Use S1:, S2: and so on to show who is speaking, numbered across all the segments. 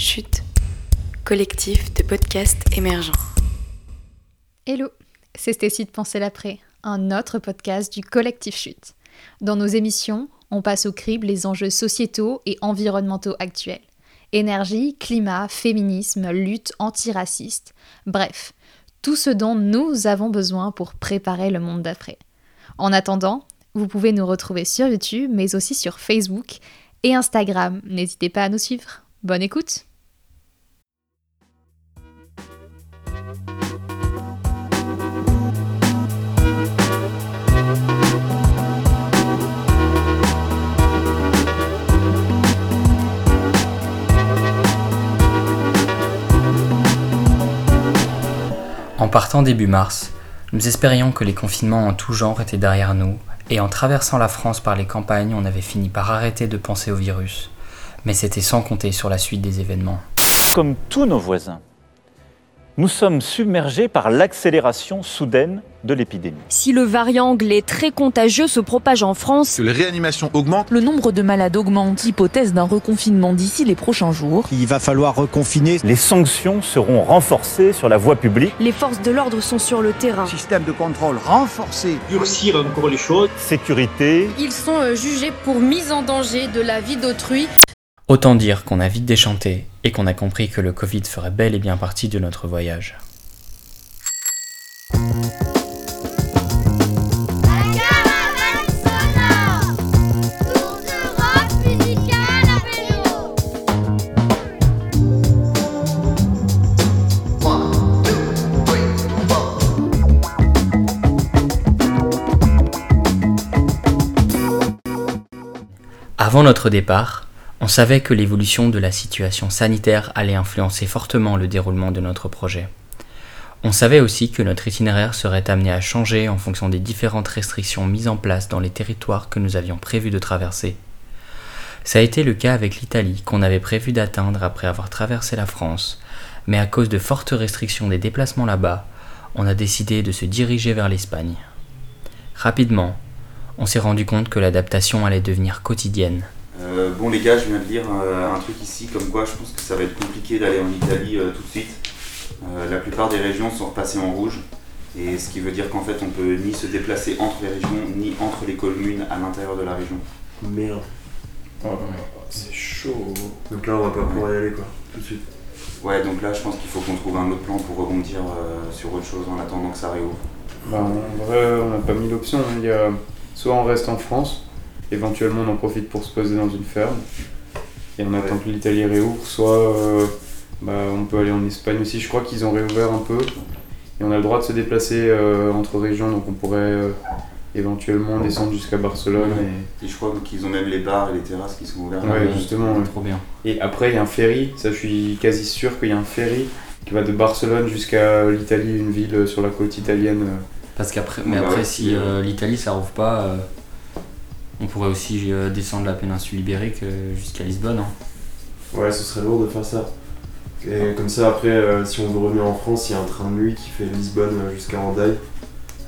S1: Chute, collectif de podcasts émergents.
S2: Hello, c'est Stécie de Penser l'après, un autre podcast du collectif Chute. Dans nos émissions, on passe au crible les enjeux sociétaux et environnementaux actuels. Énergie, climat, féminisme, lutte antiraciste, bref, tout ce dont nous avons besoin pour préparer le monde d'après. En attendant, vous pouvez nous retrouver sur YouTube, mais aussi sur Facebook et Instagram. N'hésitez pas à nous suivre. Bonne écoute
S3: En partant début mars, nous espérions que les confinements en tout genre étaient derrière nous, et en traversant la France par les campagnes, on avait fini par arrêter de penser au virus. Mais c'était sans compter sur la suite des événements.
S4: Comme tous nos voisins, nous sommes submergés par l'accélération soudaine de l'épidémie.
S5: Si le variant anglais très contagieux se propage en France,
S6: que les réanimations augmentent,
S7: le nombre de malades augmente, hypothèse d'un reconfinement d'ici les prochains jours.
S8: Il va falloir reconfiner.
S4: Les sanctions seront renforcées sur la voie publique.
S5: les forces de l'ordre sont sur le terrain.
S8: Système de contrôle renforcé.
S9: durcir encore les choses.
S4: Sécurité,
S10: Ils sont euh, jugés pour mise en danger de la vie d'autrui.
S3: Autant dire qu'on a vite déchanté et qu'on a compris que le Covid ferait bel et bien partie de notre voyage. Avant notre départ, on savait que l'évolution de la situation sanitaire allait influencer fortement le déroulement de notre projet. On savait aussi que notre itinéraire serait amené à changer en fonction des différentes restrictions mises en place dans les territoires que nous avions prévu de traverser. Ça a été le cas avec l'Italie qu'on avait prévu d'atteindre après avoir traversé la France, mais à cause de fortes restrictions des déplacements là-bas, on a décidé de se diriger vers l'Espagne. Rapidement, on s'est rendu compte que l'adaptation allait devenir quotidienne.
S11: Euh, bon les gars, je viens de lire euh, un truc ici comme quoi je pense que ça va être compliqué d'aller en Italie euh, tout de suite. Euh, la plupart des régions sont repassées en rouge. Et ce qui veut dire qu'en fait on peut ni se déplacer entre les régions, ni entre les communes à l'intérieur de la région.
S12: Merde. c'est chaud. Donc là, on va pas pouvoir y aller, quoi, tout de suite.
S11: Ouais, donc là je pense qu'il faut qu'on trouve un autre plan pour rebondir euh, sur autre chose en attendant que ça réouvre.
S13: Bah, en vrai, on n'a pas mis l'option. hein. Il y a... Soit on reste en France, éventuellement on en profite pour se poser dans une ferme, et on attend que l'Italie réouvre, soit euh, bah, on peut aller en Espagne aussi. Je crois qu'ils ont réouvert un peu, et on a le droit de se déplacer euh, entre régions, donc on pourrait euh, éventuellement descendre jusqu'à Barcelone. Et...
S11: Et je crois qu'ils ont même les bars et les terrasses qui sont ouverts.
S13: Ouais, justement. ouais.
S3: Trop bien.
S13: Et après, il y a un ferry, ça je suis quasi sûr qu'il y a un ferry qui va de Barcelone jusqu'à l'Italie, une ville sur la côte italienne.
S3: Parce qu'après,
S11: mais
S3: après,
S11: ouais,
S3: si
S11: si,
S3: euh, l'Italie ça rouvre pas, euh, on pourrait aussi euh, descendre la péninsule ibérique euh, jusqu'à Lisbonne. hein.
S12: Ouais, ce serait lourd de faire ça. Et comme ça, après, euh, si on veut revenir en France, il y a un train de nuit qui fait Lisbonne jusqu'à Hendaye.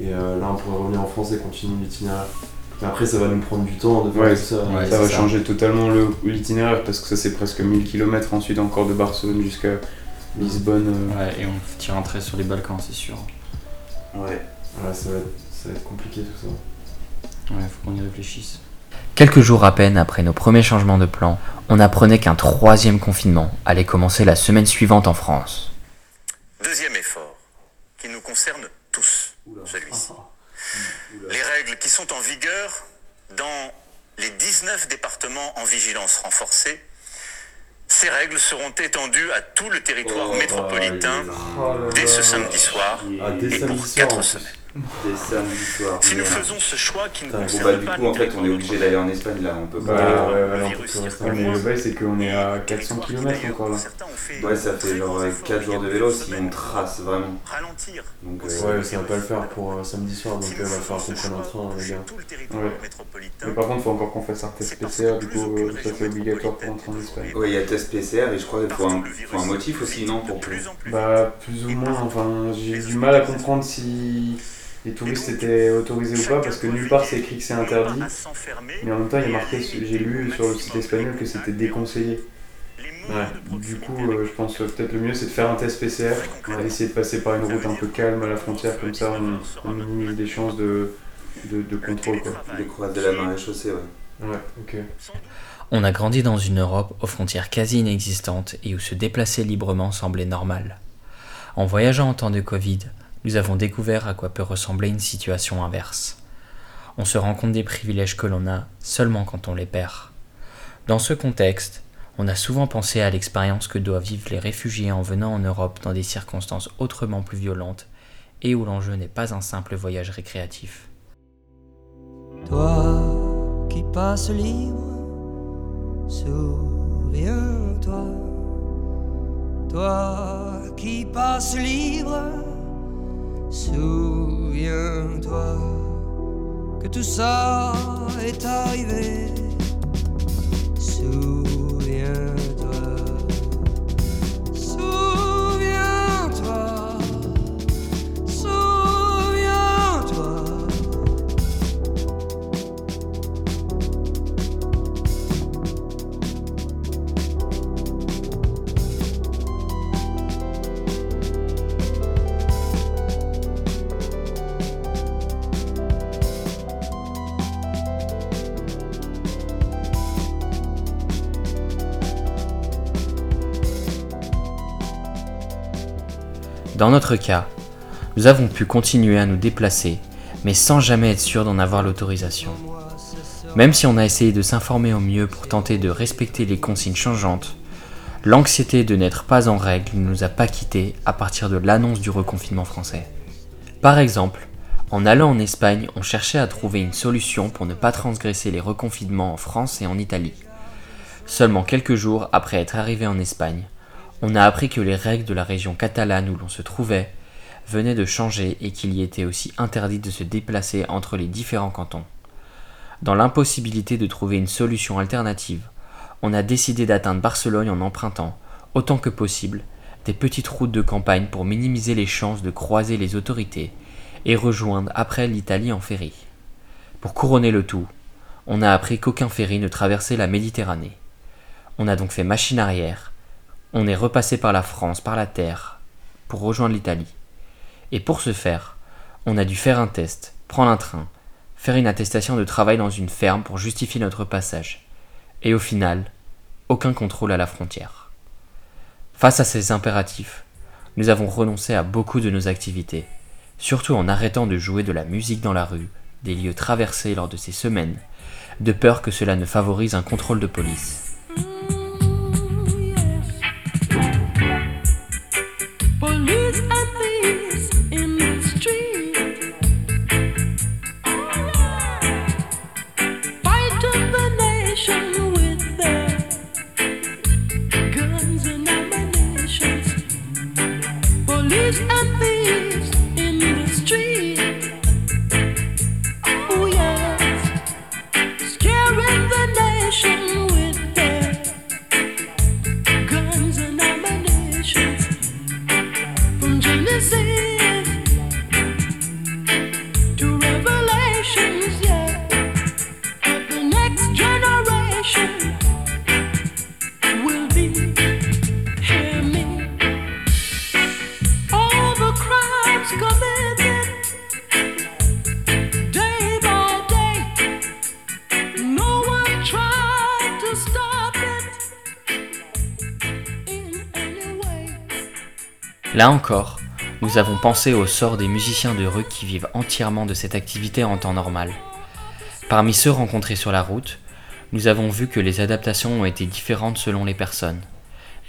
S12: Et euh, là, on pourrait revenir en France et continuer l'itinéraire. Mais après, ça va nous prendre du temps de faire
S13: Ouais,
S12: tout ça.
S3: ouais.
S13: ça va
S3: ça.
S13: changer totalement le- l'itinéraire parce que ça c'est presque 1000 km ensuite encore de Barcelone jusqu'à Lisbonne. euh.
S3: Ouais, et on tire un trait sur les Balkans, c'est sûr.
S11: Ouais.
S12: Ouais, ça va, être, ça va être compliqué tout ça.
S3: Ouais, faut qu'on y réfléchisse. Quelques jours à peine après nos premiers changements de plan, on apprenait qu'un troisième confinement allait commencer la semaine suivante en France.
S14: Deuxième effort, qui nous concerne tous, celui-ci. Les règles qui sont en vigueur dans les 19 départements en vigilance renforcée, ces règles seront étendues à tout le territoire
S12: Oh,
S14: métropolitain
S12: Oh
S14: dès ce samedi soir
S12: Ah,
S14: et pour
S12: soir, en
S14: 4
S12: plus.
S14: semaines.
S11: Des samedis soirs.
S14: Si nous faisons ce choix qui ne
S12: Bon
S11: bah
S14: concerne
S11: du
S14: pas
S11: coup en fait on est obligé d'aller en Espagne là, on peut
S13: Bah,
S11: pas.
S13: ouais, ouais,
S12: on
S13: ouais,
S12: peut plus rester en
S13: Ouais, mais le bail c'est qu'on est à 400 km encore là.
S11: Ouais ça fait genre
S14: très gros
S11: 4 jours de vélo si on trace vraiment.
S14: Ralentir.
S11: Donc euh,
S12: Ouais, ça va pas le faire pour euh, samedi soir, donc il
S14: nous
S12: va falloir
S14: ce
S12: qu'on prenne un train, les gars.
S14: tout le territoire
S13: Ouais.
S14: métropolitain,
S13: Mais par contre, il faut encore qu'on fasse un test PCR, du coup, euh, ça c'est obligatoire pour entrer en Espagne.
S11: Ouais, il y a test PCR et je crois qu'il faut faut un motif aussi, non pour
S14: plus
S13: Bah, plus ou moins, enfin, j'ai du mal à comprendre si les touristes étaient autorisés ou pas, parce que nulle part c'est écrit que c'est interdit.
S14: à
S13: Mais en même temps, il y a marqué, j'ai lu sur le site espagnol que c'était déconseillé. Ouais. Du coup, euh, je pense que peut-être le mieux c'est de faire un test PCR, on va essayer de passer par une route un peu calme à la frontière, comme ça on, on minimise les chances de, de, de contrôle. Quoi.
S11: De croiser la main chaussée, ouais.
S13: Ouais, ok.
S3: On a grandi dans une Europe aux frontières quasi inexistantes et où se déplacer librement semblait normal. En voyageant en temps de Covid, nous avons découvert à quoi peut ressembler une situation inverse. On se rend compte des privilèges que l'on a seulement quand on les perd. Dans ce contexte, on a souvent pensé à l'expérience que doivent vivre les réfugiés en venant en Europe dans des circonstances autrement plus violentes et où l'enjeu n'est pas un simple voyage récréatif.
S6: Toi qui libre, souviens-toi. Toi qui libre, souviens-toi que tout ça est arrivé. Souviens-toi,
S3: Dans notre cas, nous avons pu continuer à nous déplacer, mais sans jamais être sûr d'en avoir l'autorisation. Même si on a essayé de s'informer au mieux pour tenter de respecter les consignes changeantes, l'anxiété de n'être pas en règle ne nous a pas quittés à partir de l'annonce du reconfinement français. Par exemple, en allant en Espagne, on cherchait à trouver une solution pour ne pas transgresser les reconfinements en France et en Italie. Seulement quelques jours après être arrivé en Espagne, on a appris que les règles de la région catalane où l'on se trouvait venaient de changer et qu'il y était aussi interdit de se déplacer entre les différents cantons. Dans l'impossibilité de trouver une solution alternative, on a décidé d'atteindre Barcelone en empruntant, autant que possible, des petites routes de campagne pour minimiser les chances de croiser les autorités et rejoindre après l'Italie en ferry. Pour couronner le tout, on a appris qu'aucun ferry ne traversait la Méditerranée. On a donc fait machine arrière on est repassé par la France, par la terre, pour rejoindre l'Italie. Et pour ce faire, on a dû faire un test, prendre un train, faire une attestation de travail dans une ferme pour justifier notre passage. Et au final, aucun contrôle à la frontière. Face à ces impératifs, nous avons renoncé à beaucoup de nos activités, surtout en arrêtant de jouer de la musique dans la rue, des lieux traversés lors de ces semaines, de peur que cela ne favorise un contrôle de police. Là encore, nous avons pensé au sort des musiciens de rue qui vivent entièrement de cette activité en temps normal. Parmi ceux rencontrés sur la route, nous avons vu que les adaptations ont été différentes selon les personnes.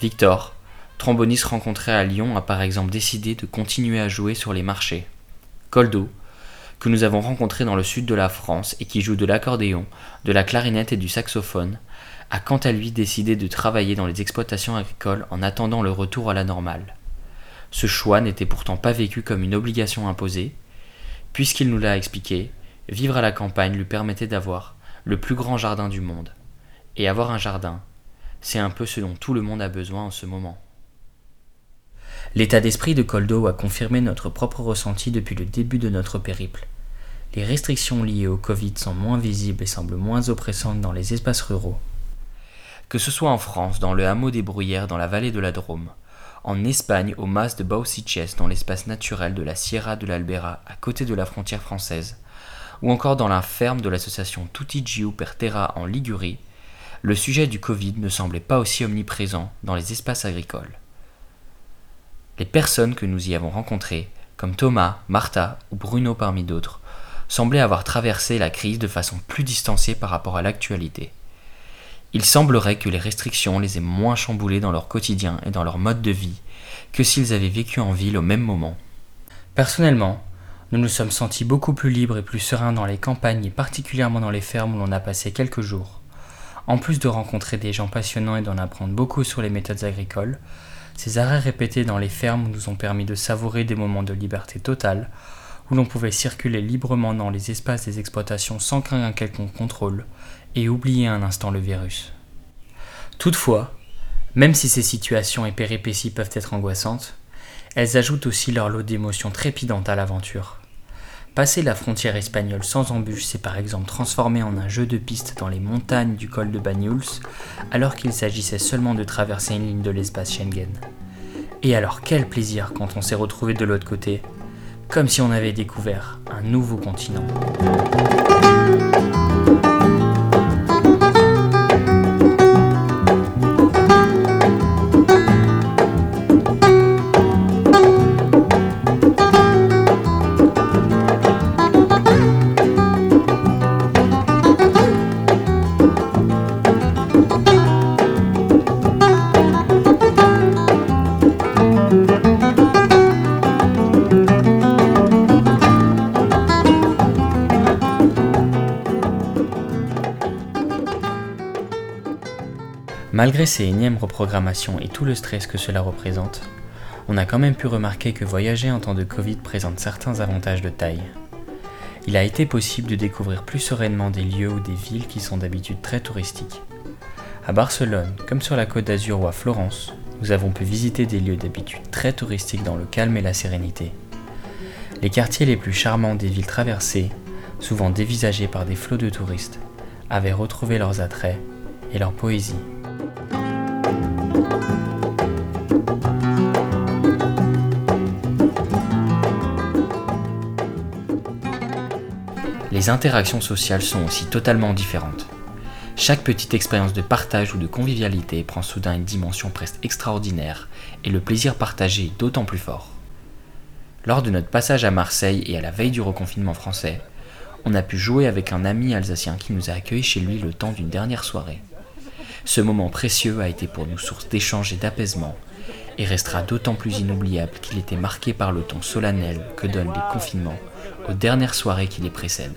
S3: Victor, tromboniste rencontré à Lyon, a par exemple décidé de continuer à jouer sur les marchés. Coldo, que nous avons rencontré dans le sud de la France et qui joue de l'accordéon, de la clarinette et du saxophone, a quant à lui décidé de travailler dans les exploitations agricoles en attendant le retour à la normale. Ce choix n'était pourtant pas vécu comme une obligation imposée, puisqu'il nous l'a expliqué, vivre à la campagne lui permettait d'avoir le plus grand jardin du monde. Et avoir un jardin, c'est un peu ce dont tout le monde a besoin en ce moment. L'état d'esprit de Coldo a confirmé notre propre ressenti depuis le début de notre périple. Les restrictions liées au Covid sont moins visibles et semblent moins oppressantes dans les espaces ruraux. Que ce soit en France, dans le hameau des Bruyères, dans la vallée de la Drôme, en Espagne, au mas de Bausiches, dans l'espace naturel de la Sierra de l'Albera, à côté de la frontière française, ou encore dans la ferme de l'association Tutti Giu per Terra en Ligurie, le sujet du Covid ne semblait pas aussi omniprésent dans les espaces agricoles. Les personnes que nous y avons rencontrées, comme Thomas, Martha ou Bruno parmi d'autres, semblaient avoir traversé la crise de façon plus distancée par rapport à l'actualité. Il semblerait que les restrictions les aient moins chamboulés dans leur quotidien et dans leur mode de vie que s'ils avaient vécu en ville au même moment. Personnellement, nous nous sommes sentis beaucoup plus libres et plus sereins dans les campagnes et particulièrement dans les fermes où l'on a passé quelques jours. En plus de rencontrer des gens passionnants et d'en apprendre beaucoup sur les méthodes agricoles, ces arrêts répétés dans les fermes nous ont permis de savourer des moments de liberté totale, où l'on pouvait circuler librement dans les espaces des exploitations sans craindre un quelconque contrôle, et oublier un instant le virus. Toutefois, même si ces situations et péripéties peuvent être angoissantes, elles ajoutent aussi leur lot d'émotions trépidantes à l'aventure. Passer la frontière espagnole sans embûche s'est par exemple transformé en un jeu de piste dans les montagnes du col de Banyuls, alors qu'il s'agissait seulement de traverser une ligne de l'espace Schengen. Et alors quel plaisir quand on s'est retrouvé de l'autre côté, comme si on avait découvert un nouveau continent. Malgré ces énièmes reprogrammations et tout le stress que cela représente, on a quand même pu remarquer que voyager en temps de Covid présente certains avantages de taille. Il a été possible de découvrir plus sereinement des lieux ou des villes qui sont d'habitude très touristiques. À Barcelone, comme sur la côte d'Azur ou à Florence, nous avons pu visiter des lieux d'habitude très touristiques dans le calme et la sérénité. Les quartiers les plus charmants des villes traversées, souvent dévisagés par des flots de touristes, avaient retrouvé leurs attraits et leur poésie. Les interactions sociales sont aussi totalement différentes. Chaque petite expérience de partage ou de convivialité prend soudain une dimension presque extraordinaire et le plaisir partagé est d'autant plus fort. Lors de notre passage à Marseille et à la veille du reconfinement français, on a pu jouer avec un ami alsacien qui nous a accueillis chez lui le temps d'une dernière soirée. Ce moment précieux a été pour nous source d'échange et d'apaisement, et restera d'autant plus inoubliable qu'il était marqué par le ton solennel que donnent les confinements aux dernières soirées qui les précèdent.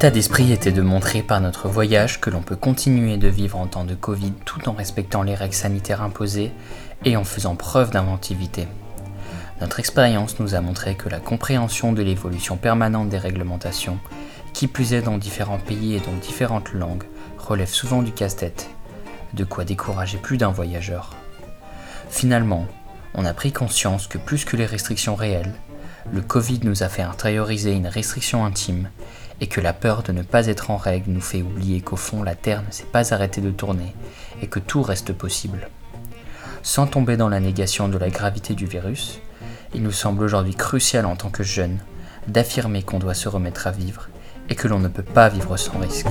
S3: Notre état d'esprit était de montrer par notre voyage que l'on peut continuer de vivre en temps de Covid tout en respectant les règles sanitaires imposées et en faisant preuve d'inventivité. Notre expérience nous a montré que la compréhension de l'évolution permanente des réglementations, qui plus est dans différents pays et dans différentes langues, relève souvent du casse-tête, de quoi décourager plus d'un voyageur. Finalement, on a pris conscience que plus que les restrictions réelles, le Covid nous a fait intérioriser une restriction intime et que la peur de ne pas être en règle nous fait oublier qu'au fond la Terre ne s'est pas arrêtée de tourner et que tout reste possible. Sans tomber dans la négation de la gravité du virus, il nous semble aujourd'hui crucial en tant que jeunes d'affirmer qu'on doit se remettre à vivre et que l'on ne peut pas vivre sans risque.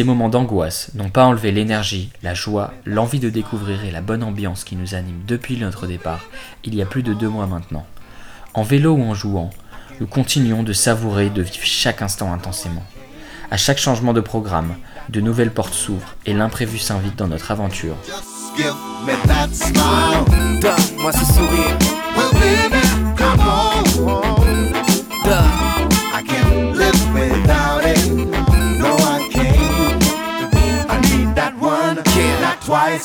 S3: Ces moments d'angoisse n'ont pas enlevé l'énergie, la joie, l'envie de découvrir et la bonne ambiance qui nous anime depuis notre départ, il y a plus de deux mois maintenant. En vélo ou en jouant, nous continuons de savourer et de vivre chaque instant intensément. À chaque changement de programme, de nouvelles portes s'ouvrent et l'imprévu s'invite dans notre aventure.
S9: Give me that smile. Donne-moi ce sourire.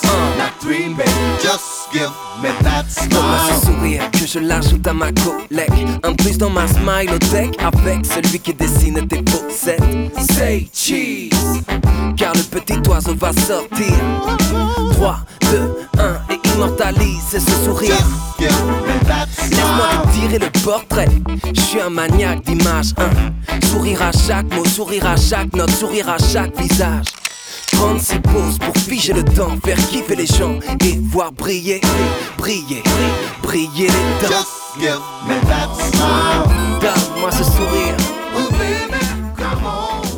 S9: Not twice, not three, baby. Just give me that
S15: Donne-moi ce
S9: smile.
S15: sourire que je l'ajoute à ma collègue. Un plus dans ma smile au deck Avec celui qui dessine tes faussettes Say cheese Car le petit oiseau va sortir. 3, 2, 1 et immortalise ce sourire. Laisse-moi te tirer le portrait. Je suis un maniaque d'image un. Sourire à chaque mot, sourire à chaque note Sourire à chaque visage Prendre ses pauses pour figer le temps, faire kiffer les gens et voir briller, briller, briller les dents.
S9: Just give me that smile.
S15: Donne-moi ce sourire.
S9: Well, baby, come on.